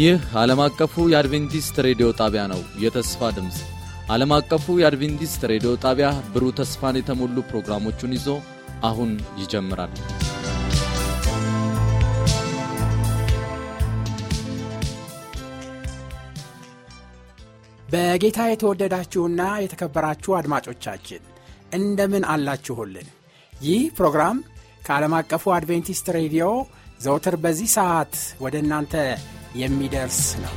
ይህ ዓለም አቀፉ የአድቬንቲስት ሬዲዮ ጣቢያ ነው። የተስፋ ድምፅ ዓለም አቀፉ የአድቬንቲስት ሬዲዮ ጣቢያ ብሩህ ተስፋን የተሞሉ ፕሮግራሞቹን ይዞ አሁን ይጀምራል። በጌታ የተወደዳችሁና የተከበራችሁ አድማጮቻችን እንደምን አላችሁልን? ይህ ፕሮግራም ከዓለም አቀፉ አድቬንቲስት ሬዲዮ ዘውትር በዚህ ሰዓት ወደ እናንተ የሚደርስ ነው።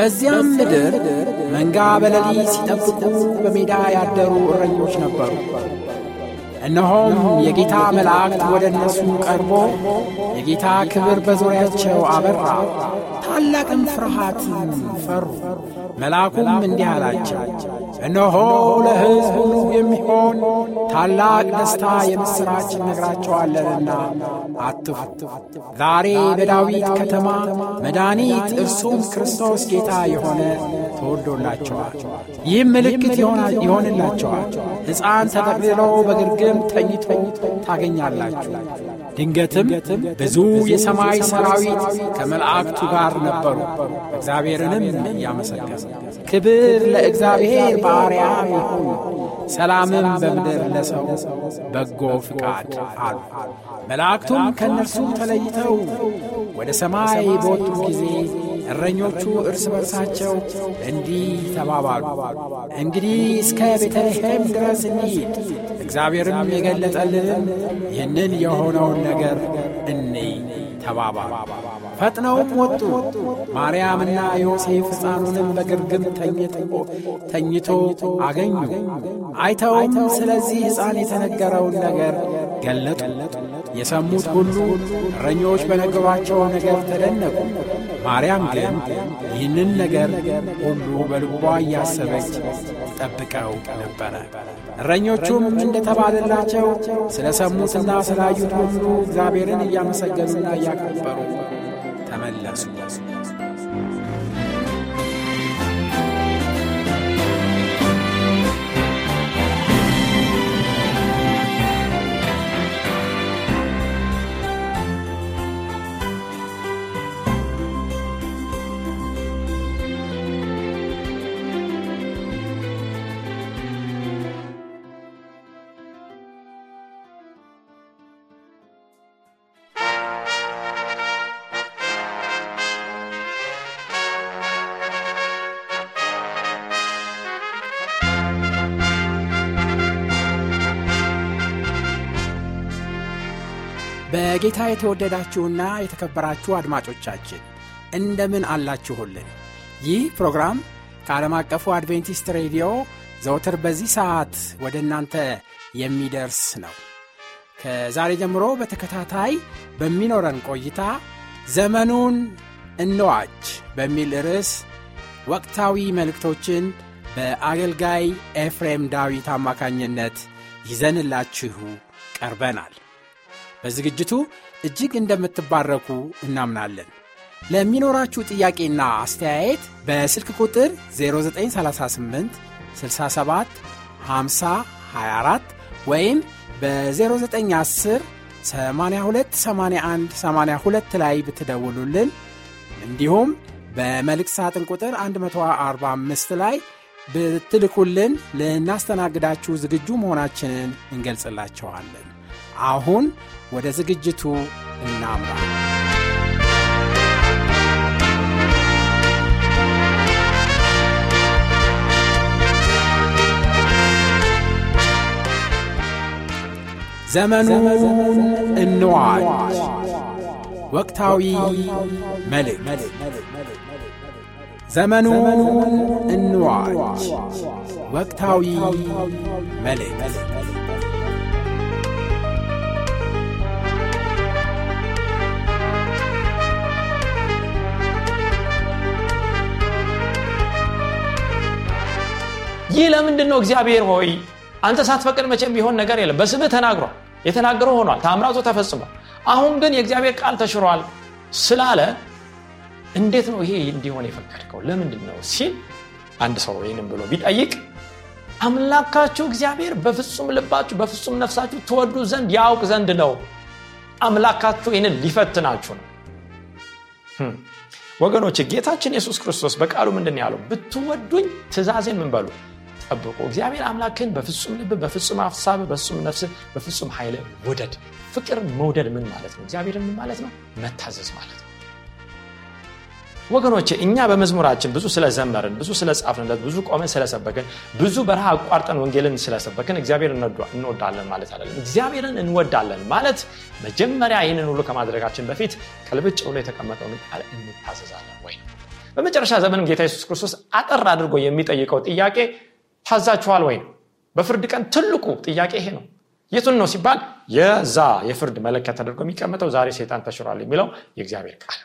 በዚያም ምድር መንጋ በሌሊት ሲጠብቁ በሜዳ ያደሩ እረኞች ነበሩ። እነሆም የጌታ መላእክት ወደ እነሱ ቀርቦ የጌታ ክብር በዙሪያቸው አበራ፣ ታላቅም ፍርሃትን ፈሩ። መልአኩም እንዲህ አላቸው፣ እነሆ ለሕዝብ ሁሉ የሚሆን ታላቅ ደስታ የምሥራች እነግራቸዋለንና አትፍሩ። ዛሬ በዳዊት ከተማ መድኃኒት እርሱም ክርስቶስ ጌታ የሆነ ተወልዶላቸዋል። ይህም ምልክት ይሆንላቸዋል፣ ሕፃን ተጠቅልሎ በግርግም ተኝቶ ታገኛላችሁ። ድንገትም ብዙ የሰማይ ሰራዊት ከመላእክቱ ጋር ነበሩ፣ እግዚአብሔርንም እያመሰገኑ ክብር ለእግዚአብሔር በአርያም ይሁን፣ ሰላምም በምድር ለሰው በጎ ፍቃድ አሉ። መላእክቱም ከእነርሱ ተለይተው ወደ ሰማይ በወጡ ጊዜ እረኞቹ እርስ በርሳቸው እንዲህ ተባባሉ፣ እንግዲህ እስከ ቤተልሔም ድረስ እንሂድ፣ እግዚአብሔርም የገለጠልንን ይህንን የሆነውን ነገር እንይ ተባባሉ። ፈጥነውም ወጡ። ማርያምና ዮሴፍ ሕፃኑንም በግርግም ተኝቶ አገኙ። አይተውም ስለዚህ ሕፃን የተነገረውን ነገር ገለጡ። የሰሙት ሁሉ እረኞች በነገሯቸው ነገር ተደነቁ። ማርያም ግን ይህንን ነገር ሁሉ በልቧ እያሰበች ትጠብቀው ነበረ። እረኞቹም እንደተባለላቸው ስለ ሰሙትና ስላዩት ሁሉ እግዚአብሔርን እያመሰገኑና እያከበሩ በጌታ የተወደዳችሁና የተከበራችሁ አድማጮቻችን እንደምን አላችሁልን? ይህ ፕሮግራም ከዓለም አቀፉ አድቬንቲስት ሬዲዮ ዘውትር በዚህ ሰዓት ወደ እናንተ የሚደርስ ነው። ከዛሬ ጀምሮ በተከታታይ በሚኖረን ቆይታ ዘመኑን እንዋጅ በሚል ርዕስ ወቅታዊ መልእክቶችን በአገልጋይ ኤፍሬም ዳዊት አማካኝነት ይዘንላችሁ ቀርበናል። በዝግጅቱ እጅግ እንደምትባረኩ እናምናለን። ለሚኖራችሁ ጥያቄና አስተያየት በስልክ ቁጥር 0938 67 50 24 ወይም በ0910 82 81 82 ላይ ብትደውሉልን እንዲሁም በመልእክት ሳጥን ቁጥር 145 ላይ ብትልኩልን ልናስተናግዳችሁ ዝግጁ መሆናችንን እንገልጽላቸዋለን። አሁን ወደ ዝግጅቱ እናምራ። ዘመኑን እንዋጅ ወቅታዊ መልእክት። ዘመኑን እንዋጅ ወቅታዊ መልእክት ይህ ለምንድን ነው እግዚአብሔር ሆይ አንተ ሳትፈቅድ መቼም ቢሆን ነገር የለም። በስምህ ተናግሯል። የተናገረው ሆኗል። ታምራቱ ተፈጽሟል። አሁን ግን የእግዚአብሔር ቃል ተሽሯል ስላለ እንዴት ነው ይሄ እንዲሆን የፈቀድከው? ለምንድን ነው ሲል አንድ ሰው ይህንም ብሎ ቢጠይቅ አምላካችሁ እግዚአብሔር በፍጹም ልባችሁ በፍጹም ነፍሳችሁ ትወዱ ዘንድ ያውቅ ዘንድ ነው። አምላካችሁ ይህንን ሊፈትናችሁ ነው። ወገኖች ጌታችን የሱስ ክርስቶስ በቃሉ ምንድን ያለው? ብትወዱኝ ትእዛዜን ምን ጠብቁ እግዚአብሔር አምላክን በፍጹም ልብ በፍጹም ሀሳብ በፍጹም ነፍስ በፍጹም ኃይል ውደድ። ፍቅር መውደድ ምን ማለት ነው? እግዚአብሔርን ምን ማለት ነው? መታዘዝ ማለት ነው። ወገኖቼ እኛ በመዝሙራችን ብዙ ስለዘመርን ብዙ ስለጻፍንለት ብዙ ቆመን ስለሰበክን ብዙ በረሃ አቋርጠን ወንጌልን ስለሰበክን እግዚአብሔር እንወዳለን ማለት አለን እግዚአብሔርን እንወዳለን ማለት መጀመሪያ ይህንን ሁሉ ከማድረጋችን በፊት ቅልብጭ ብሎ የተቀመጠውን ቃል እንታዘዛለን ወይ በመጨረሻ ዘመንም ጌታ የሱስ ክርስቶስ አጠር አድርጎ የሚጠይቀው ጥያቄ ታዛችኋል ወይ? ነው በፍርድ ቀን ትልቁ ጥያቄ ይሄ ነው። የቱን ነው ሲባል የዛ የፍርድ መለኪያ ተደርጎ የሚቀመጠው ዛሬ ሴጣን ተሽሯል የሚለው የእግዚአብሔር ቃል።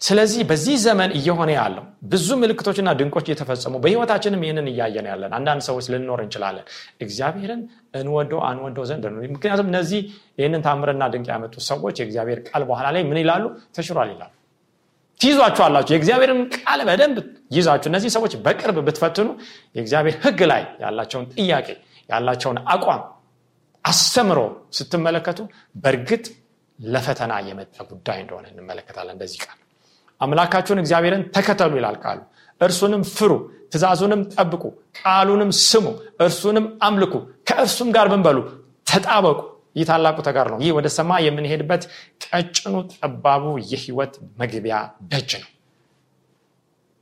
ስለዚህ በዚህ ዘመን እየሆነ ያለው ብዙ ምልክቶችና ድንቆች እየተፈጸሙ በህይወታችንም ይህንን እያየን ያለን አንዳንድ ሰዎች ልንኖር እንችላለን። እግዚአብሔርን እንወደው አንወደው ዘንድ ነው። ምክንያቱም እነዚህ ይህንን ታምርና ድንቅ ያመጡ ሰዎች የእግዚአብሔር ቃል በኋላ ላይ ምን ይላሉ? ተሽሯል ይላሉ። ትይዟችኋላችሁ። የእግዚአብሔርን ቃል በደንብ ይዛችሁ እነዚህ ሰዎች በቅርብ ብትፈትኑ የእግዚአብሔር ህግ ላይ ያላቸውን ጥያቄ ያላቸውን አቋም አስተምሮ ስትመለከቱ በእርግጥ ለፈተና የመጣ ጉዳይ እንደሆነ እንመለከታለን። እንደዚህ ቃል አምላካችሁን እግዚአብሔርን ተከተሉ ይላል ቃሉ። እርሱንም ፍሩ ትእዛዙንም ጠብቁ ቃሉንም ስሙ እርሱንም አምልኩ ከእርሱም ጋር ብንበሉ ተጣበቁ። ይህ ታላቁ ተጋር ነው። ይህ ወደ ሰማይ የምንሄድበት ቀጭኑ ጠባቡ የህይወት መግቢያ ደጅ ነው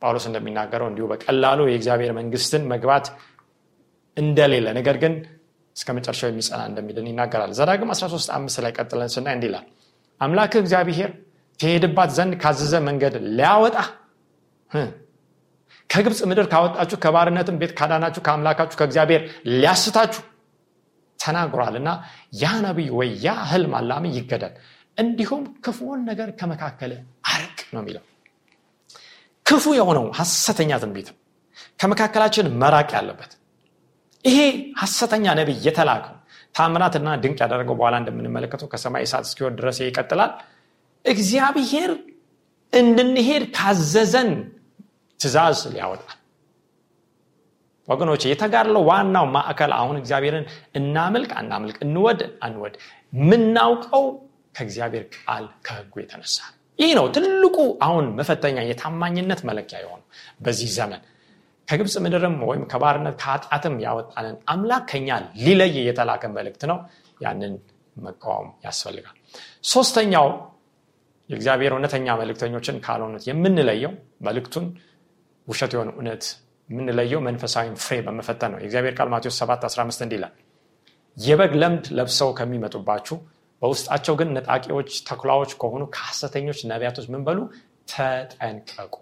ጳውሎስ እንደሚናገረው እንዲሁ በቀላሉ የእግዚአብሔር መንግስትን መግባት እንደሌለ ነገር ግን እስከ መጨረሻው የሚጸና እንደሚልን ይናገራል። ዘዳግም 13 አምስት ላይ ቀጥለን ስናይ እንዲላል አምላክ እግዚአብሔር ትሄድባት ዘንድ ካዘዘ መንገድ ሊያወጣ ከግብፅ ምድር ካወጣችሁ ከባርነትም ቤት ካዳናችሁ ከአምላካችሁ ከእግዚአብሔር ሊያስታችሁ ተናግሯል እና ያ ነቢይ ወይ ያ ህልም አላሚ ይገደል። እንዲሁም ክፉውን ነገር ከመካከል አርቅ ነው የሚለው ክፉ የሆነው ሐሰተኛ ትንቢት ከመካከላችን መራቅ ያለበት። ይሄ ሐሰተኛ ነቢይ የተላከው ታምራትና ድንቅ ያደረገው በኋላ እንደምንመለከተው ከሰማይ እሳት እስኪወድ ድረስ ይቀጥላል። እግዚአብሔር እንድንሄድ ካዘዘን ትእዛዝ ሊያወጣል ወገኖች የተጋድለው ዋናው ማዕከል አሁን እግዚአብሔርን እናምልክ አናምልክ እንወድ አንወድ የምናውቀው ከእግዚአብሔር ቃል ከህጉ የተነሳ ይህ ነው ትልቁ አሁን መፈተኛ የታማኝነት መለኪያ የሆኑ በዚህ ዘመን። ከግብፅ ምድርም ወይም ከባርነት ከኃጢአትም ያወጣንን አምላክ ከኛ ሊለይ የተላከ መልእክት ነው። ያንን መቃወም ያስፈልጋል። ሶስተኛው የእግዚአብሔር እውነተኛ መልእክተኞችን ካልሆኑት የምንለየው መልእክቱን ውሸት የሆነ እውነት የምንለየው መንፈሳዊ ፍሬ በመፈተን ነው። የእግዚአብሔር ቃል ማቴዎስ 7 15 እንዲላል የበግ ለምድ ለብሰው ከሚመጡባችሁ በውስጣቸው ግን ነጣቂዎች ተኩላዎች ከሆኑ ከሐሰተኞች ነቢያቶች ምን በሉ? ተጠንቀቁ።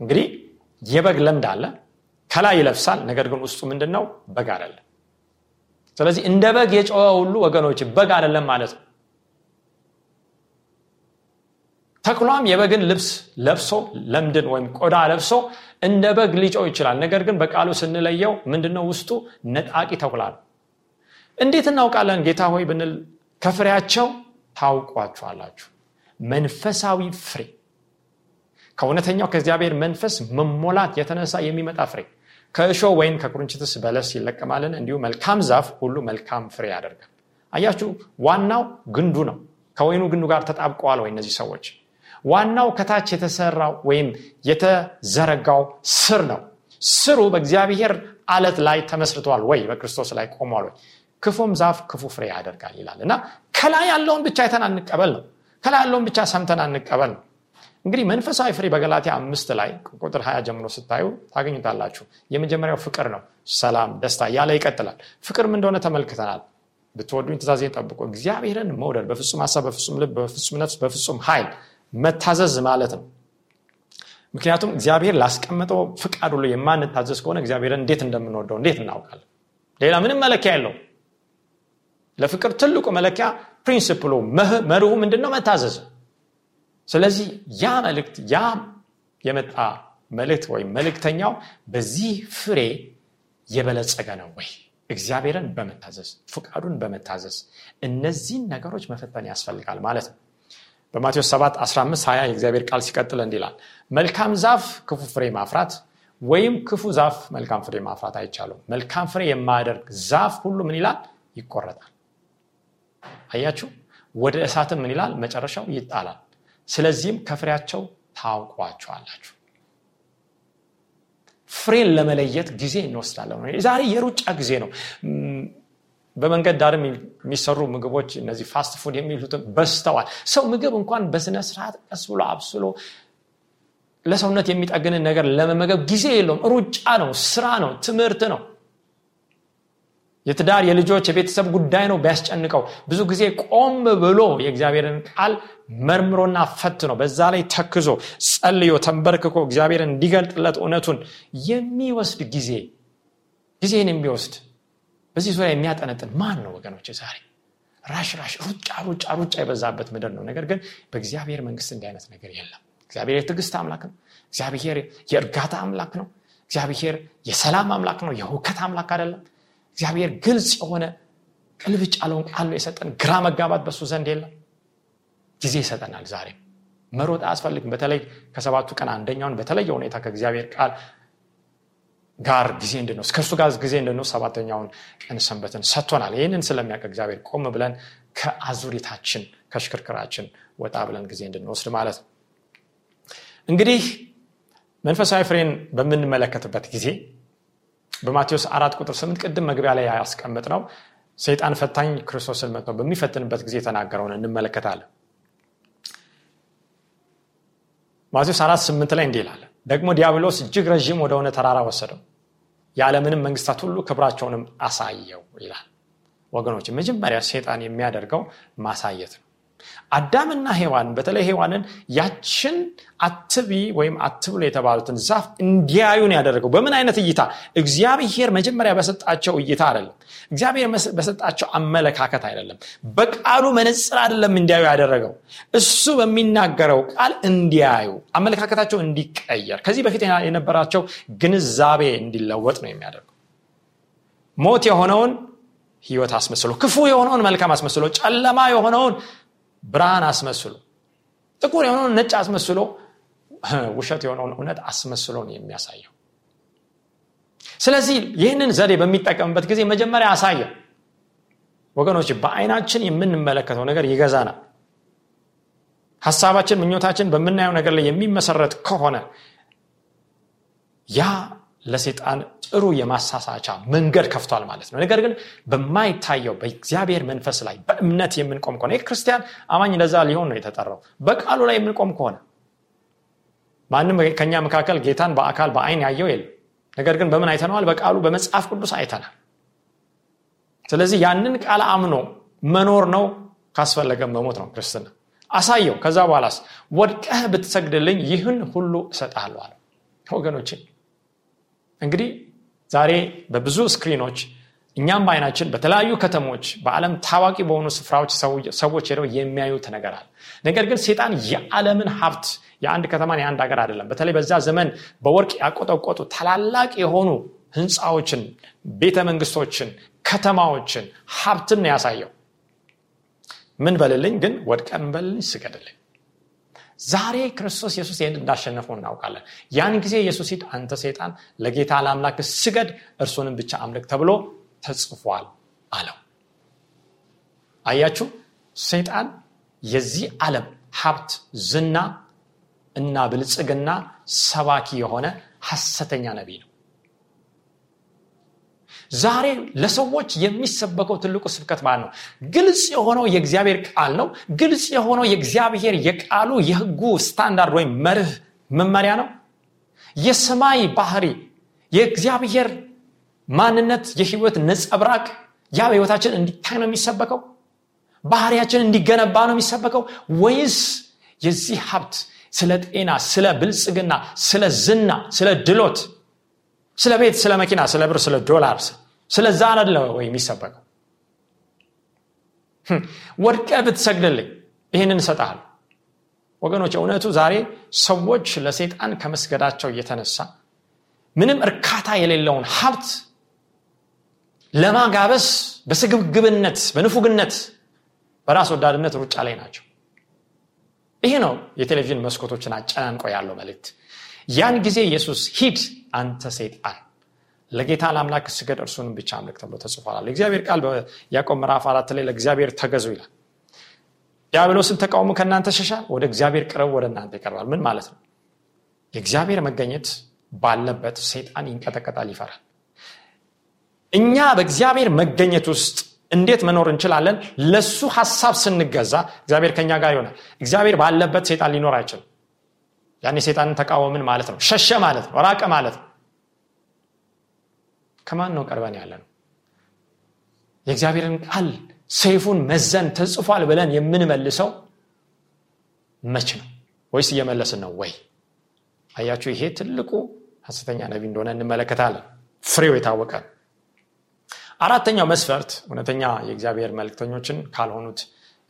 እንግዲህ የበግ ለምድ አለ ከላይ ይለብሳል ነገር ግን ውስጡ ምንድን ነው በግ አይደለም። ስለዚህ እንደ በግ የጨወ ሁሉ ወገኖች በግ አይደለም ማለት ነው። ተኩላም የበግን ልብስ ለብሶ ለምድን ወይም ቆዳ ለብሶ እንደ በግ ሊጮው ይችላል። ነገር ግን በቃሉ ስንለየው ምንድነው ውስጡ? ነጣቂ ተኩላ ነው። እንዴት እናውቃለን? ጌታ ሆይ ብንል ከፍሬያቸው ታውቋችኋላችሁ መንፈሳዊ ፍሬ። ከእውነተኛው ከእግዚአብሔር መንፈስ መሞላት የተነሳ የሚመጣ ፍሬ። ከእሾ ወይም ከቁርንችትስ በለስ ይለቀማልን? እንዲሁ መልካም ዛፍ ሁሉ መልካም ፍሬ ያደርጋል። አያችሁ ዋናው ግንዱ ነው። ከወይኑ ግንዱ ጋር ተጣብቀዋል ወይ እነዚህ ሰዎች? ዋናው ከታች የተሰራው ወይም የተዘረጋው ስር ነው። ስሩ በእግዚአብሔር አለት ላይ ተመስርቷል ወይ? በክርስቶስ ላይ ቆሟል ወይ ክፉም ዛፍ ክፉ ፍሬ ያደርጋል ይላል። እና ከላይ ያለውን ብቻ አይተን አንቀበል ነው። ከላይ ያለውን ብቻ ሰምተን አንቀበል ነው። እንግዲህ መንፈሳዊ ፍሬ በገላትያ አምስት ላይ ቁጥር ሀያ ጀምሮ ስታዩ ታገኙታላችሁ። የመጀመሪያው ፍቅር ነው። ሰላም ደስታ እያለ ይቀጥላል። ፍቅርም እንደሆነ ተመልክተናል። ብትወዱኝ ትእዛዜን ጠብቆ እግዚአብሔርን መውደድ በፍጹም ሀሳብ በፍጹም ልብ በፍጹም ነፍስ በፍጹም ኃይል መታዘዝ ማለት ነው። ምክንያቱም እግዚአብሔር ላስቀመጠው ፍቃድ ሁሉ የማንታዘዝ ከሆነ እግዚአብሔርን እንዴት እንደምንወደው እንዴት እናውቃለን? ሌላ ምንም መለኪያ የለው ለፍቅር ትልቁ መለኪያ principle ኡ መርሁ ምንድን ነው መታዘዝ። ስለዚህ ያ መልእክት ያ የመጣ መልእክት ወይም መልእክተኛው በዚህ ፍሬ የበለጸገ ነው ወይ? እግዚአብሔርን በመታዘዝ ፍቃዱን በመታዘዝ እነዚህን ነገሮች መፈተን ያስፈልጋል ማለት ነው። በማቴዎስ 7 15 20 የእግዚአብሔር ቃል ሲቀጥል እንዲላል መልካም ዛፍ ክፉ ፍሬ ማፍራት ወይም ክፉ ዛፍ መልካም ፍሬ ማፍራት አይቻሉም መልካም ፍሬ የማያደርግ ዛፍ ሁሉ ምን ይላል? ይቆረጣል አያችሁ? ወደ እሳትም ምን ይላል? መጨረሻው ይጣላል። ስለዚህም ከፍሬያቸው ታውቋቸዋላችሁ። ፍሬን ለመለየት ጊዜ እንወስዳለን። ዛሬ የሩጫ ጊዜ ነው። በመንገድ ዳርም የሚሰሩ ምግቦች እነዚህ fast food የሚሉትም በስተዋል ሰው ምግብ እንኳን በስነ ስርዓት ቀስ ብሎ አብስሎ ለሰውነት የሚጠግንን ነገር ለመመገብ ጊዜ የለውም። ሩጫ ነው ስራ ነው ትምህርት ነው የትዳር የልጆች የቤተሰብ ጉዳይ ነው ቢያስጨንቀው። ብዙ ጊዜ ቆም ብሎ የእግዚአብሔርን ቃል መርምሮና ፈት ነው በዛ ላይ ተክዞ ጸልዮ ተንበርክኮ እግዚአብሔርን እንዲገልጥለት እውነቱን የሚወስድ ጊዜ ጊዜን የሚወስድ በዚህ ዙሪያ የሚያጠነጥን ማን ነው ወገኖች ዛሬ ራሽ ራሽ ሩጫ ሩጫ ሩጫ የበዛበት ምድር ነው። ነገር ግን በእግዚአብሔር መንግስት እንዲህ አይነት ነገር የለም። እግዚአብሔር የትዕግስት አምላክ ነው። እግዚአብሔር የእርጋታ አምላክ ነው። እግዚአብሔር የሰላም አምላክ ነው። የውከት አምላክ አይደለም እግዚአብሔር ግልጽ የሆነ ቅልብጭ ያለውን ቃል የሰጠን ግራ መጋባት በሱ ዘንድ የለም። ጊዜ ይሰጠናል ዛሬ መሮጥ አያስፈልግም። በተለይ ከሰባቱ ቀን አንደኛውን በተለየ ሁኔታ ከእግዚአብሔር ቃል ጋር ጊዜ እንድንወስድ ከእርሱ ጋር ጊዜ እንድንወስድ ሰባተኛውን ቀን ሰንበትን ሰጥቶናል። ይህንን ስለሚያውቅ እግዚአብሔር ቆም ብለን ከአዙሪታችን ከሽክርክራችን ወጣ ብለን ጊዜ እንድንወስድ ማለት ነው። እንግዲህ መንፈሳዊ ፍሬን በምንመለከትበት ጊዜ በማቴዎስ አራት ቁጥር ስምንት ቅድም መግቢያ ላይ ያስቀምጥ ነው ሰይጣን ፈታኝ ክርስቶስን መጥቶ በሚፈትንበት ጊዜ የተናገረውን እንመለከታለን። ማቴዎስ አራት ስምንት ላይ እንዲህ ይላል ደግሞ ዲያብሎስ እጅግ ረዥም ወደሆነ ተራራ ወሰደው የዓለምንም መንግስታት ሁሉ ክብራቸውንም አሳየው ይላል። ወገኖች መጀመሪያ ሴጣን የሚያደርገው ማሳየት ነው አዳምና ሔዋን በተለይ ሔዋንን ያችን አትቢ ወይም አትብሎ የተባሉትን ዛፍ እንዲያዩን ያደረገው። በምን አይነት እይታ? እግዚአብሔር መጀመሪያ በሰጣቸው እይታ አይደለም። እግዚአብሔር በሰጣቸው አመለካከት አይደለም። በቃሉ መነፅር አይደለም እንዲያዩ ያደረገው። እሱ በሚናገረው ቃል እንዲያዩ አመለካከታቸው እንዲቀየር ከዚህ በፊት የነበራቸው ግንዛቤ እንዲለወጥ ነው የሚያደርገው። ሞት የሆነውን ህይወት አስመስሎ ክፉ የሆነውን መልካም አስመስሎ ጨለማ የሆነውን ብርሃን አስመስሎ ጥቁር የሆነውን ነጭ አስመስሎ ውሸት የሆነውን እውነት አስመስሎ ነው የሚያሳየው። ስለዚህ ይህንን ዘዴ በሚጠቀምበት ጊዜ መጀመሪያ አሳየው ወገኖች በአይናችን የምንመለከተው ነገር ይገዛናል። ሀሳባችን ምኞታችን በምናየው ነገር ላይ የሚመሰረት ከሆነ ያ ለሴጣን ጥሩ የማሳሳቻ መንገድ ከፍቷል ማለት ነው። ነገር ግን በማይታየው በእግዚአብሔር መንፈስ ላይ በእምነት የምንቆም ከሆነ ክርስቲያን አማኝ ለዛ ሊሆን ነው የተጠራው። በቃሉ ላይ የምንቆም ከሆነ ማንም ከኛ መካከል ጌታን በአካል በአይን ያየው የለም። ነገር ግን በምን አይተነዋል? በቃሉ በመጽሐፍ ቅዱስ አይተናል። ስለዚህ ያንን ቃል አምኖ መኖር ነው ካስፈለገ መሞት ነው ክርስትና። አሳየው። ከዛ በኋላስ ወድቀህ ብትሰግድልኝ ይህን ሁሉ እሰጣለሁ አለ። ወገኖችን እንግዲህ ዛሬ በብዙ screen ኦች እኛም በአይናችን በተለያዩ ከተሞች በዓለም ታዋቂ በሆኑ ስፍራዎች ሰዎች ሄደው የሚያዩት ነገር አለ። ነገር ግን ሰይጣን የዓለምን ሀብት የአንድ ከተማን የአንድ ሀገር አይደለም። በተለይ በዛ ዘመን በወርቅ ያቆጠቆጡ ታላላቅ የሆኑ ህንፃዎችን ቤተ መንግስቶችን ከተማዎችን ሀብትን ያሳየው። ምን በልልኝ ግን ወድቀ ምን በልልኝ ስገድልኝ ዛሬ ክርስቶስ ኢየሱስ ይህን እንዳሸነፈው እናውቃለን። ያን ጊዜ ኢየሱስ ሂድ አንተ ሰይጣን ለጌታ ለአምላክ ስገድ እርሱንም ብቻ አምልክ ተብሎ ተጽፏል አለው። አያችሁ? ሰይጣን የዚህ ዓለም ሀብት ዝና እና ብልጽግና ሰባኪ የሆነ ሐሰተኛ ነቢይ ነው ዛሬ ለሰዎች የሚሰበከው ትልቁ ስብከት ማለት ነው ግልጽ የሆነው የእግዚአብሔር ቃል ነው። ግልጽ የሆነው የእግዚአብሔር የቃሉ የህጉ ስታንዳርድ ወይም መርህ መመሪያ ነው። የሰማይ ባህሪ የእግዚአብሔር ማንነት የህይወት ነጸብራቅ ያ በህይወታችን እንዲታይ ነው የሚሰበከው? ባህሪያችን እንዲገነባ ነው የሚሰበከው? ወይስ የዚህ ሀብት ስለ ጤና ስለ ብልጽግና ስለ ዝና ስለ ድሎት ስለ ቤት ስለ መኪና ስለ ብር ስለ ዶላር ስለዛ አለ ወይ የሚሰበከው? ወድቀ ብትሰግድልኝ ይህንን እሰጠሃል ወገኖች እውነቱ ዛሬ ሰዎች ለሴጣን ከመስገዳቸው እየተነሳ ምንም እርካታ የሌለውን ሀብት ለማጋበስ በስግብግብነት በንፉግነት በራስ ወዳድነት ሩጫ ላይ ናቸው። ይሄ ነው የቴሌቪዥን መስኮቶችን አጨናንቆ ያለው መልእክት። ያን ጊዜ ኢየሱስ ሂድ አንተ ሴጣን ለጌታ ለአምላክ ስገድ እርሱንም ብቻ አምልክ ተብሎ ተጽፏል እግዚአብሔር ቃል በያቆብ ምዕራፍ አራት ላይ ለእግዚአብሔር ተገዙ ይላል። ዲያብሎስን ተቃውሞ ከእናንተ ሸሻ ወደ እግዚአብሔር ቅረብ ወደ እናንተ ይቀርባል። ምን ማለት ነው? የእግዚአብሔር መገኘት ባለበት ሰይጣን ይንቀጠቀጣል ይፈራል። እኛ በእግዚአብሔር መገኘት ውስጥ እንዴት መኖር እንችላለን? ለሱ ሀሳብ ስንገዛ እግዚአብሔር ከኛ ጋር ይሆናል። እግዚአብሔር ባለበት ሴጣን ሊኖር አይችልም። ያኔ ሴጣንን ተቃወምን ማለት ነው። ሸሸ ማለት ነው። ራቀ ማለት ነው ከማን ነው ቀርበን ያለ ነው? የእግዚአብሔርን ቃል ሰይፉን መዘን ተጽፏል ብለን የምንመልሰው መች ነው? ወይስ እየመለስን ነው ወይ? አያችሁ ይሄ ትልቁ ሐሰተኛ ነቢ እንደሆነ እንመለከታለን። ፍሬው የታወቀ አራተኛው መስፈርት እውነተኛ የእግዚአብሔር መልክተኞችን ካልሆኑት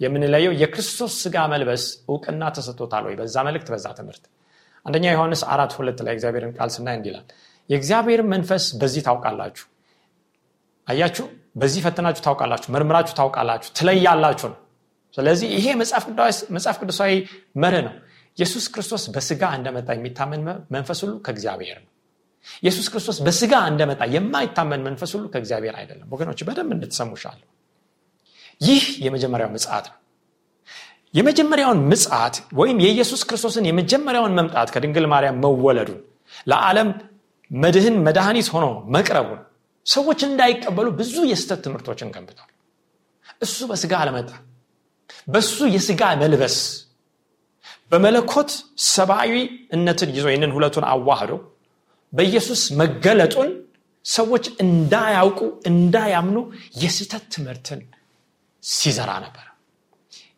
የምንለየው የክርስቶስ ስጋ መልበስ እውቅና ተሰጥቶታል ወይ? በዛ መልእክት በዛ ትምህርት። አንደኛ ዮሐንስ አራት ሁለት ላይ እግዚአብሔርን ቃል ስናይ እንዲላል የእግዚአብሔር መንፈስ በዚህ ታውቃላችሁ? አያችሁ? በዚህ ፈተናችሁ ታውቃላችሁ? መርምራችሁ ታውቃላችሁ? ትለያላችሁ ነው። ስለዚህ ይሄ መጽሐፍ ቅዱሳዊ መርህ ነው። ኢየሱስ ክርስቶስ በስጋ እንደመጣ የሚታመን መንፈስ ሁሉ ከእግዚአብሔር ነው። ኢየሱስ ክርስቶስ በስጋ እንደመጣ የማይታመን መንፈስ ሁሉ ከእግዚአብሔር አይደለም። ወገኖች በደንብ እንድትሰሙሻለሁ ይህ የመጀመሪያው ምጽት ነው። የመጀመሪያውን ምጽት ወይም የኢየሱስ ክርስቶስን የመጀመሪያውን መምጣት ከድንግል ማርያም መወለዱን ለዓለም መድህን መድኃኒት ሆኖ መቅረቡን ሰዎች እንዳይቀበሉ ብዙ የስተት ትምህርቶችን ገንብቷል። እሱ በስጋ አለመጣ በሱ የስጋ መልበስ በመለኮት ሰብአዊነትን ይዞ ይህንን ሁለቱን አዋህዶ በኢየሱስ መገለጡን ሰዎች እንዳያውቁ እንዳያምኑ የስህተት ትምህርትን ሲዘራ ነበር።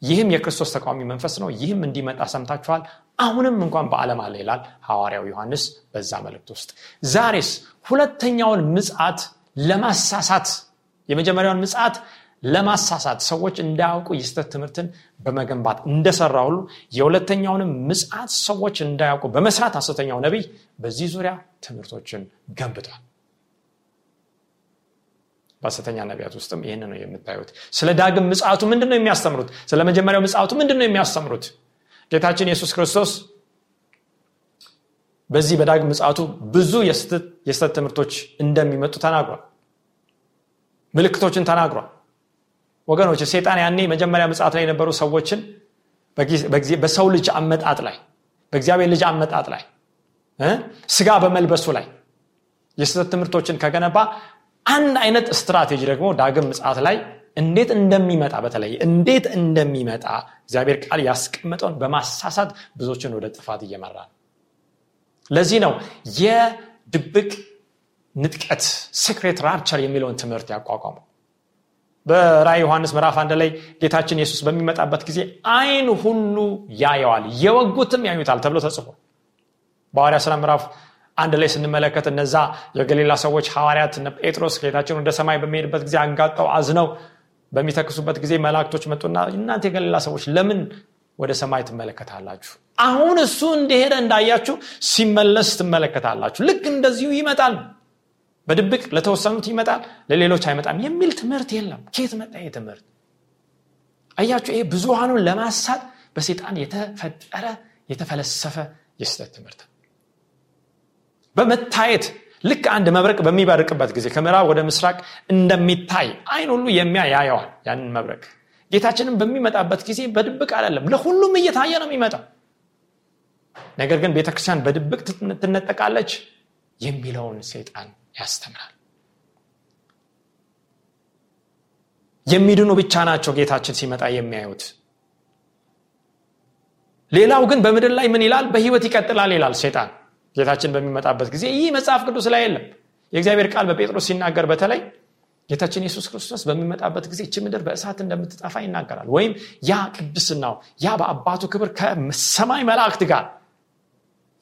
ይህም የክርስቶስ ተቃዋሚ መንፈስ ነው። ይህም እንዲመጣ ሰምታችኋል አሁንም እንኳን በዓለም አለ ይላል ሐዋርያው ዮሐንስ በዛ መልእክት ውስጥ። ዛሬስ ሁለተኛውን ምጽት ለማሳሳት የመጀመሪያውን ምጽት ለማሳሳት ሰዎች እንዳያውቁ የስተት ትምህርትን በመገንባት እንደሰራ ሁሉ የሁለተኛውንም ምጽት ሰዎች እንዳያውቁ በመስራት ሐሰተኛው ነቢይ በዚህ ዙሪያ ትምህርቶችን ገንብቷል። በሐሰተኛ ነቢያት ውስጥም ይህን ነው የምታዩት። ስለ ዳግም ምጽቱ ምንድን ነው የሚያስተምሩት? ስለ መጀመሪያው ምጽቱ ምንድን ነው የሚያስተምሩት ጌታችን ኢየሱስ ክርስቶስ በዚህ በዳግም ምጽቱ ብዙ የስተት ትምህርቶች እንደሚመጡ ተናግሯል። ምልክቶችን ተናግሯል። ወገኖች ሴጣን ያኔ መጀመሪያ ምጽት ላይ የነበሩ ሰዎችን በሰው ልጅ አመጣጥ ላይ በእግዚአብሔር ልጅ አመጣጥ ላይ ስጋ በመልበሱ ላይ የስህተት ትምህርቶችን ከገነባ አንድ አይነት ስትራቴጂ ደግሞ ዳግም ምጽት ላይ እንዴት እንደሚመጣ በተለይ እንዴት እንደሚመጣ እግዚአብሔር ቃል ያስቀመጠውን በማሳሳት ብዙዎችን ወደ ጥፋት እየመራ ነው። ለዚህ ነው የድብቅ ንጥቀት secret rapture የሚለውን ትምህርት ያቋቋመው። በራእይ ዮሐንስ ምዕራፍ አንድ ላይ ጌታችን ኢየሱስ በሚመጣበት ጊዜ አይን ሁሉ ያየዋል የወጉትም ያዩታል ተብሎ ተጽፎ በሐዋርያ ስራ ምዕራፍ አንድ ላይ ስንመለከት እነዛ የገሊላ ሰዎች ሐዋርያት ጴጥሮስ ጌታችን ወደ ሰማይ በሚሄድበት ጊዜ አንጋጠው አዝነው በሚተክዙበት ጊዜ መላእክቶች መጡና እናንተ የገሊላ ሰዎች ለምን ወደ ሰማይ ትመለከታላችሁ? አሁን እሱ እንደሄደ እንዳያችሁ ሲመለስ ትመለከታላችሁ። ልክ እንደዚሁ ይመጣል። በድብቅ ለተወሰኑት ይመጣል ለሌሎች አይመጣም የሚል ትምህርት የለም። ኬት መጣ ይህ ትምህርት? አያችሁ ይሄ ብዙሃኑን ለማሳት በሴጣን የተፈጠረ የተፈለሰፈ የስህተት ትምህርት። በመታየት ልክ አንድ መብረቅ በሚበርቅበት ጊዜ ከምዕራብ ወደ ምስራቅ እንደሚታይ አይን ሁሉ የሚያ ያየዋል ያንን መብረቅ። ጌታችንም በሚመጣበት ጊዜ በድብቅ አይደለም ለሁሉም እየታየ ነው የሚመጣው። ነገር ግን ቤተክርስቲያን በድብቅ ትነጠቃለች የሚለውን ሴጣን ያስተምራል። የሚድኑ ብቻ ናቸው ጌታችን ሲመጣ የሚያዩት። ሌላው ግን በምድር ላይ ምን ይላል? በህይወት ይቀጥላል ይላል ሴጣን ጌታችን በሚመጣበት ጊዜ ይህ መጽሐፍ ቅዱስ ላይ የለም። የእግዚአብሔር ቃል በጴጥሮስ ሲናገር በተለይ ጌታችን ኢየሱስ ክርስቶስ በሚመጣበት ጊዜ እች ምድር በእሳት እንደምትጠፋ ይናገራል። ወይም ያ ቅድስናው ያ በአባቱ ክብር ከሰማይ መላእክት ጋር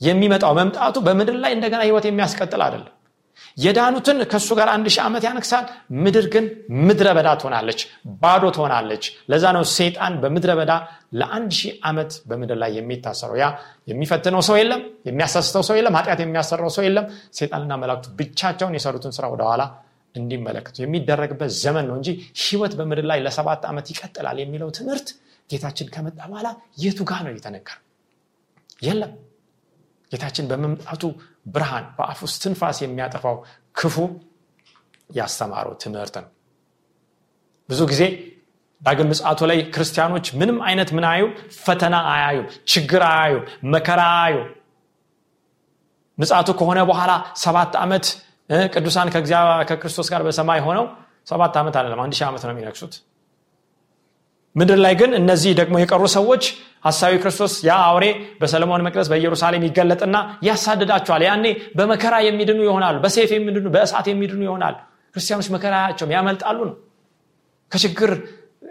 የሚመጣው መምጣቱ በምድር ላይ እንደገና ህይወት የሚያስቀጥል አይደለም የዳኑትን ከእሱ ጋር አንድ ሺህ ዓመት ያነግሳል። ምድር ግን ምድረ በዳ ትሆናለች ባዶ ትሆናለች። ለዛ ነው ሰይጣን በምድረ በዳ ለአንድ ሺህ ዓመት በምድር ላይ የሚታሰረው። ያ የሚፈትነው ሰው የለም የሚያሳስተው ሰው የለም ኃጢአት የሚያሰራው ሰው የለም። ሰይጣንና መላእክቱ ብቻቸውን የሰሩትን ስራ ወደኋላ እንዲመለከቱ የሚደረግበት ዘመን ነው እንጂ ህይወት በምድር ላይ ለሰባት ዓመት ይቀጥላል የሚለው ትምህርት ጌታችን ከመጣ በኋላ የቱ ጋር ነው የተነገረው? የለም። ጌታችን በመምጣቱ ብርሃን በአፍ ውስጥ ትንፋስ የሚያጠፋው ክፉ ያስተማረው ትምህርት ነው። ብዙ ጊዜ ዳግም ምጽአቱ ላይ ክርስቲያኖች ምንም አይነት ምን አዩ ፈተና አያዩም ችግር አያዩ መከራ አያዩ ምጽአቱ ከሆነ በኋላ ሰባት ዓመት ቅዱሳን ከክርስቶስ ጋር በሰማይ ሆነው ሰባት ዓመት አለም አንድ ሺህ ዓመት ነው የሚነግሱት ምድር ላይ ግን እነዚህ ደግሞ የቀሩ ሰዎች ሀሳዊ ክርስቶስ ያ አውሬ በሰለሞን መቅደስ በኢየሩሳሌም ይገለጥና ያሳድዳቸዋል። ያኔ በመከራ የሚድኑ ይሆናሉ በሴፍ የሚድኑ በእሳት የሚድኑ ይሆናሉ። ክርስቲያኖች መከራ ያቸውም ያመልጣሉ ነው። ከችግር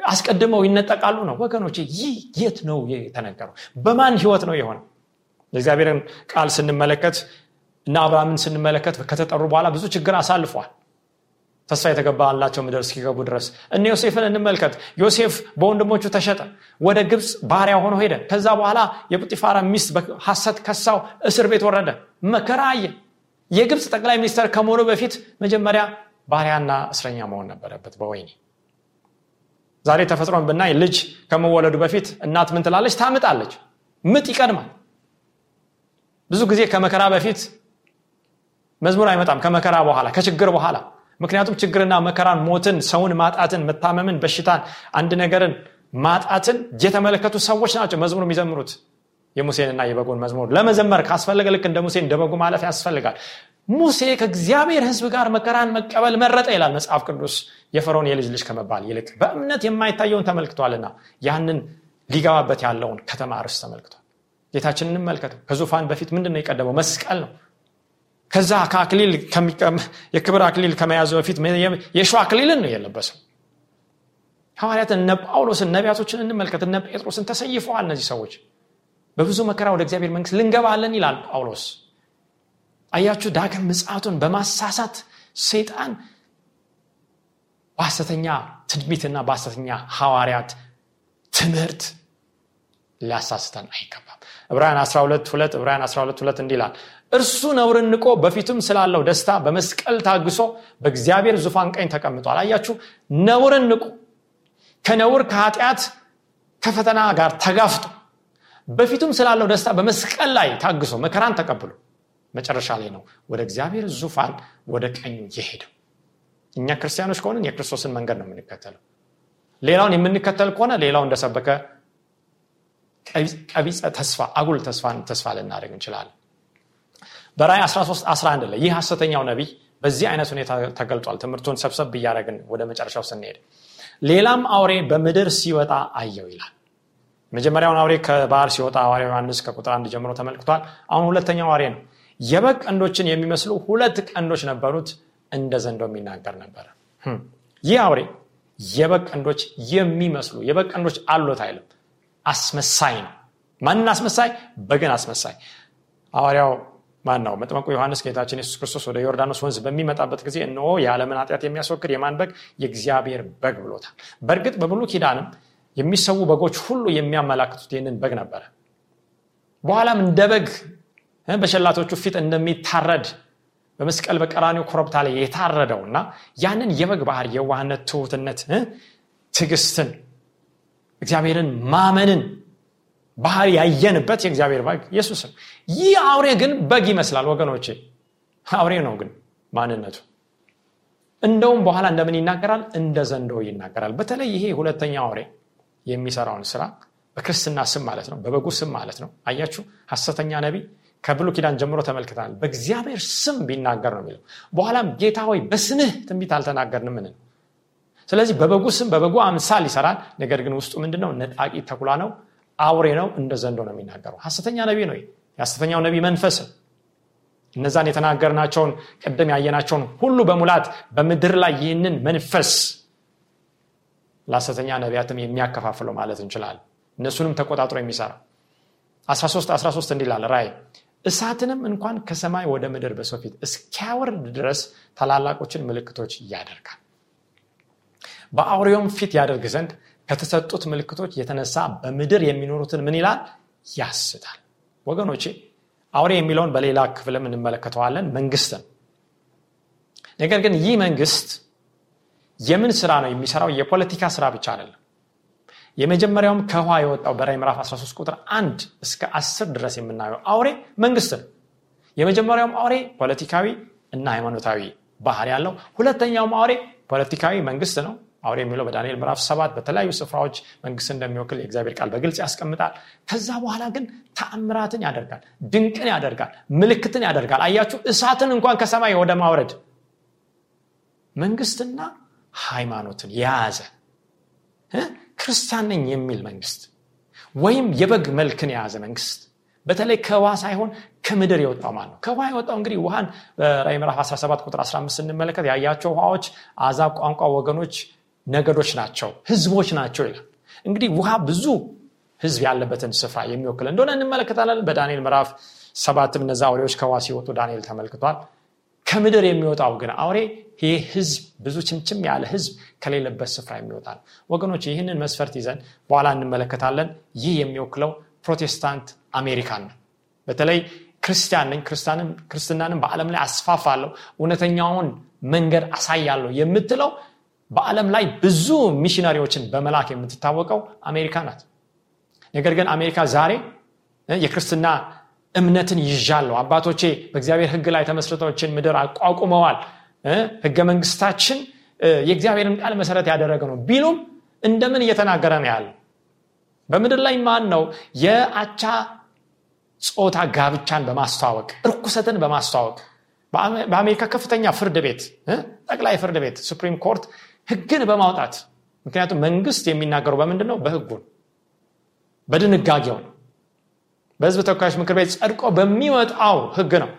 አስቀድመው ይነጠቃሉ ነው። ወገኖች ይህ የት ነው የተነገረው? በማን ህይወት ነው የሆነ የእግዚአብሔርን ቃል ስንመለከት እና አብርሃምን ስንመለከት ከተጠሩ በኋላ ብዙ ችግር አሳልፏል ተስፋ የተገባላቸው ምድር እስኪገቡ ድረስ። እነ ዮሴፍን እንመልከት። ዮሴፍ በወንድሞቹ ተሸጠ ወደ ግብፅ ባሪያ ሆኖ ሄደ። ከዛ በኋላ የጲጢፋራ ሚስት በሐሰት ከሳው እስር ቤት ወረደ። መከራ አየ። የግብፅ ጠቅላይ ሚኒስተር ከመሆኑ በፊት መጀመሪያ ባሪያና እስረኛ መሆን ነበረበት በወይኔ ዛሬ ተፈጥሮን ብናይ ልጅ ከመወለዱ በፊት እናት ምን ትላለች? ታምጣለች። ምጥ ይቀድማል። ብዙ ጊዜ ከመከራ በፊት መዝሙር አይመጣም። ከመከራ በኋላ ከችግር በኋላ ምክንያቱም ችግርና መከራን ሞትን ሰውን ማጣትን መታመምን በሽታን አንድ ነገርን ማጣትን የተመለከቱ ሰዎች ናቸው መዝሙር የሚዘምሩት። የሙሴንና የበጎን መዝሙር ለመዘመር ካስፈለገ ልክ እንደ ሙሴ እንደ በጉ ማለፍ ያስፈልጋል። ሙሴ ከእግዚአብሔር ህዝብ ጋር መከራን መቀበል መረጠ ይላል መጽሐፍ ቅዱስ። የፈርዖን የልጅ ልጅ ከመባል ይልቅ በእምነት የማይታየውን ተመልክቷልና ያንን ሊገባበት ያለውን ከተማ ርስ ተመልክቷል። ጌታችን እንመልከተው። ከዙፋን በፊት ምንድን ነው የቀደመው? መስቀል ነው ከዛ ከአክሊል የክብር አክሊል ከመያዙ በፊት የሸ አክሊልን ነው የለበሰው። ሐዋርያትን እነ ጳውሎስን ነቢያቶችን እንመልከት። እነ ጴጥሮስን ተሰይፈዋል እነዚህ ሰዎች። በብዙ መከራ ወደ እግዚአብሔር መንግስት ልንገባለን ይላል ጳውሎስ። አያችሁ ዳግም ምጽቱን በማሳሳት ሰይጣን በሐሰተኛ ትድሚትና በሐሰተኛ ሐዋርያት ትምህርት ሊያሳስተን አይገባም። ዕብራውያን 12 2 ዕብራውያን 12 2 እንዲህ እርሱ ነውርን ንቆ በፊቱም ስላለው ደስታ በመስቀል ታግሶ በእግዚአብሔር ዙፋን ቀኝ ተቀምጧል። አያችሁ? ነውርን ንቁ። ከነውር ከኃጢአት ከፈተና ጋር ተጋፍጦ በፊቱም ስላለው ደስታ በመስቀል ላይ ታግሶ መከራን ተቀብሎ መጨረሻ ላይ ነው ወደ እግዚአብሔር ዙፋን ወደ ቀኙ የሄደው። እኛ ክርስቲያኖች ከሆንን የክርስቶስን መንገድ ነው የምንከተለው። ሌላውን የምንከተል ከሆነ ሌላው እንደሰበከ ቀቢፀ ተስፋ አጉል ተስፋን ተስፋ ልናደርግ እንችላለን በራይ 13 11 ላይ ይህ ሐሰተኛው ነቢይ በዚህ አይነት ሁኔታ ተገልጧል። ትምህርቱን ሰብሰብ እያደረግን ወደ መጨረሻው ስንሄድ ሌላም አውሬ በምድር ሲወጣ አየው ይላል። መጀመሪያውን አውሬ ከባህር ሲወጣ ሐዋርያ ዮሐንስ ከቁጥር አንድ ጀምሮ ተመልክቷል። አሁን ሁለተኛው አውሬ ነው። የበግ ቀንዶችን የሚመስሉ ሁለት ቀንዶች ነበሩት እንደ ዘንዶ የሚናገር ነበረ ይህ አውሬ የበግ ቀንዶች የሚመስሉ የበግ ቀንዶች አሎት አይልም። አስመሳይ ነው። ማንን አስመሳይ? በግን አስመሳይ። ሐዋርያው ማን ነው መጥመቁ ዮሐንስ ጌታችን የሱስ ክርስቶስ ወደ ዮርዳኖስ ወንዝ በሚመጣበት ጊዜ እነሆ የዓለምን ኃጢአት የሚያስወግድ የማን በግ? የእግዚአብሔር በግ ብሎታል። በእርግጥ በብሉ ኪዳንም የሚሰዉ በጎች ሁሉ የሚያመላክቱት ይህንን በግ ነበረ። በኋላም እንደ በግ በሸላቶቹ ፊት እንደሚታረድ በመስቀል በቀራኒው ኮረብታ ላይ የታረደው እና ያንን የበግ ባህር የዋህነት ትሁትነት ትግስትን እግዚአብሔርን ማመንን ባህር ያየንበት የእግዚአብሔር በግ ኢየሱስ ነው ይህ አውሬ ግን በግ ይመስላል ወገኖቼ። አውሬ ነው ግን ማንነቱ። እንደውም በኋላ እንደምን ይናገራል? እንደ ዘንዶ ይናገራል። በተለይ ይሄ ሁለተኛ አውሬ የሚሰራውን ስራ በክርስትና ስም ማለት ነው በበጉ ስም ማለት ነው። አያችሁ? ሐሰተኛ ነቢ ከብሉ ኪዳን ጀምሮ ተመልክተናል። በእግዚአብሔር ስም ቢናገር ነው የሚለው። በኋላም ጌታ ሆይ በስምህ ትንቢት አልተናገርንም ምን ስለዚህ በበጉ ስም በበጉ አምሳል ይሰራል። ነገር ግን ውስጡ ምንድነው? ነጣቂ ተኩላ ነው አውሬ ነው እንደ ዘንዶ ነው የሚናገረው። ሐሰተኛ ነቢ ነው የሐሰተኛው ነቢ መንፈስ እነዛን የተናገርናቸውን ቅድም ያየናቸውን ሁሉ በሙላት በምድር ላይ ይህንን መንፈስ ለሐሰተኛ ነቢያትም የሚያከፋፍለው ማለት እንችላለን። እነሱንም ተቆጣጥሮ የሚሰራ 13 13 እንዲላል ራይ እሳትንም እንኳን ከሰማይ ወደ ምድር በሰው ፊት እስኪያወርድ ድረስ ታላላቆችን ምልክቶች ያደርጋል። በአውሬውም ፊት ያደርግ ዘንድ ከተሰጡት ምልክቶች የተነሳ በምድር የሚኖሩትን ምን ይላል? ያስታል። ወገኖቼ አውሬ የሚለውን በሌላ ክፍልም እንመለከተዋለን። መንግስት ነው። ነገር ግን ይህ መንግስት የምን ስራ ነው የሚሰራው? የፖለቲካ ስራ ብቻ አይደለም። የመጀመሪያውም ከውሃ የወጣው በራይ ምዕራፍ 13 ቁጥር 1 እስከ 10 ድረስ የምናየው አውሬ መንግስት ነው። የመጀመሪያውም አውሬ ፖለቲካዊ እና ሃይማኖታዊ ባህር ያለው ሁለተኛውም አውሬ ፖለቲካዊ መንግስት ነው አውሬ የሚለው በዳንኤል ምዕራፍ ሰባት በተለያዩ ስፍራዎች መንግስት እንደሚወክል የእግዚአብሔር ቃል በግልጽ ያስቀምጣል። ከዛ በኋላ ግን ተአምራትን ያደርጋል ድንቅን ያደርጋል ምልክትን ያደርጋል። አያችሁ እሳትን እንኳን ከሰማይ ወደ ማውረድ መንግስትና ሃይማኖትን የያዘ ክርስቲያን ነኝ የሚል መንግስት ወይም የበግ መልክን የያዘ መንግስት በተለይ ከውሃ ሳይሆን ከምድር የወጣው ማለት ነው? ከውሃ የወጣው እንግዲህ ውሃን በራይ ምዕራፍ 17 ቁጥር 15 ስንመለከት ያያቸው ውሃዎች አዛብ ቋንቋ ወገኖች ነገዶች ናቸው ህዝቦች ናቸው ይላል። እንግዲህ ውሃ ብዙ ህዝብ ያለበትን ስፍራ የሚወክል እንደሆነ እንመለከታለን። በዳንኤል ምዕራፍ ሰባትም እነዚ አውሬዎች ከውሃ ሲወጡ ዳንኤል ተመልክቷል። ከምድር የሚወጣው ግን አውሬ ይህ ህዝብ ብዙ ችምችም ያለ ህዝብ ከሌለበት ስፍራ የሚወጣ ነው። ወገኖች ይህንን መስፈርት ይዘን በኋላ እንመለከታለን። ይህ የሚወክለው ፕሮቴስታንት አሜሪካን ነው። በተለይ ክርስቲያን ነኝ ክርስትናንም በዓለም ላይ አስፋፋለሁ እውነተኛውን መንገድ አሳያለሁ የምትለው በዓለም ላይ ብዙ ሚሽነሪዎችን በመላክ የምትታወቀው አሜሪካ ናት። ነገር ግን አሜሪካ ዛሬ የክርስትና እምነትን ይዣለሁ። አባቶቼ በእግዚአብሔር ህግ ላይ ተመስርቶችን ምድር አቋቁመዋል። ህገ መንግስታችን የእግዚአብሔርን ቃል መሰረት ያደረገ ነው ቢሉም እንደምን እየተናገረ ነው ያለ በምድር ላይ ማን ነው የአቻ ጾታ ጋብቻን በማስተዋወቅ እርኩሰትን በማስተዋወቅ? በአሜሪካ ከፍተኛ ፍርድ ቤት ጠቅላይ ፍርድ ቤት Supreme Court ህግን በማውጣት። ምክንያቱም መንግስት የሚናገረው በምንድን ነው። በህጉ በድንጋጌው ነው። በህዝብ ተወካዮች ምክር ቤት ጸድቆ በሚወጣው ህግ ነው።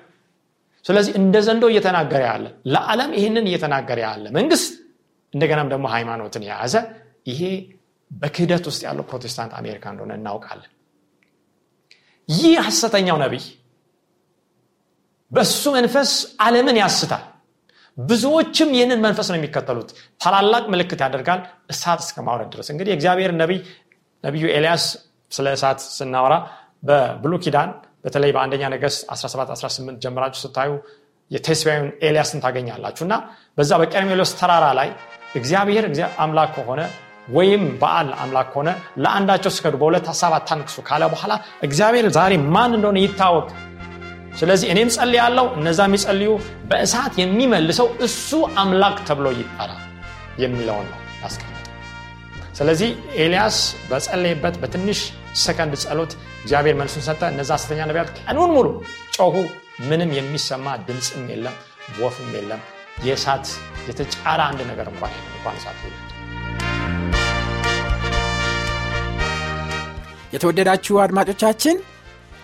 ስለዚህ እንደ ዘንዶ እየተናገረ ያለ ለዓለም ይህንን እየተናገረ ያለ መንግስት እንደገናም ደግሞ ሃይማኖትን የያዘ ይሄ በክህደት ውስጥ ያለው ፕሮቴስታንት አሜሪካ እንደሆነ እናውቃለን። ይህ ሐሰተኛው ነቢይ በሱ መንፈስ ዓለምን ያስታል ብዙዎችም ይህንን መንፈስ ነው የሚከተሉት። ታላላቅ ምልክት ያደርጋል እሳት እስከ ማውረድ ድረስ። እንግዲህ እግዚአብሔር ነቢይ ነቢዩ ኤልያስ ስለ እሳት ስናወራ በብሉ ኪዳን በተለይ በአንደኛ ነገስ 1718 ጀምራችሁ ስታዩ የቴስቢያዊን ኤልያስን ታገኛላችሁ። እና በዛ በቀርሜሎስ ተራራ ላይ እግዚአብሔር አምላክ ከሆነ ወይም በዓል አምላክ ከሆነ ለአንዳቸው ስከዱ በሁለት ሀሳብ አታንክሱ ካለ በኋላ እግዚአብሔር ዛሬ ማን እንደሆነ ይታወቅ ስለዚህ እኔም ጸል ያለው እነዛ የሚጸልዩ በእሳት የሚመልሰው እሱ አምላክ ተብሎ ይጠራ የሚለውን ነው ያስቀምጠ ስለዚህ ኤልያስ በጸለይበት በትንሽ ሰከንድ ጸሎት እግዚአብሔር መልሱን ሰጠ። እነዛ ሐሰተኛ ነቢያት ቀኑን ሙሉ ጮሁ ምንም የሚሰማ ድምፅም የለም ወፍም የለም። የእሳት የተጫረ አንድ ነገር እንኳን እንኳን እሳት የተወደዳችሁ አድማጮቻችን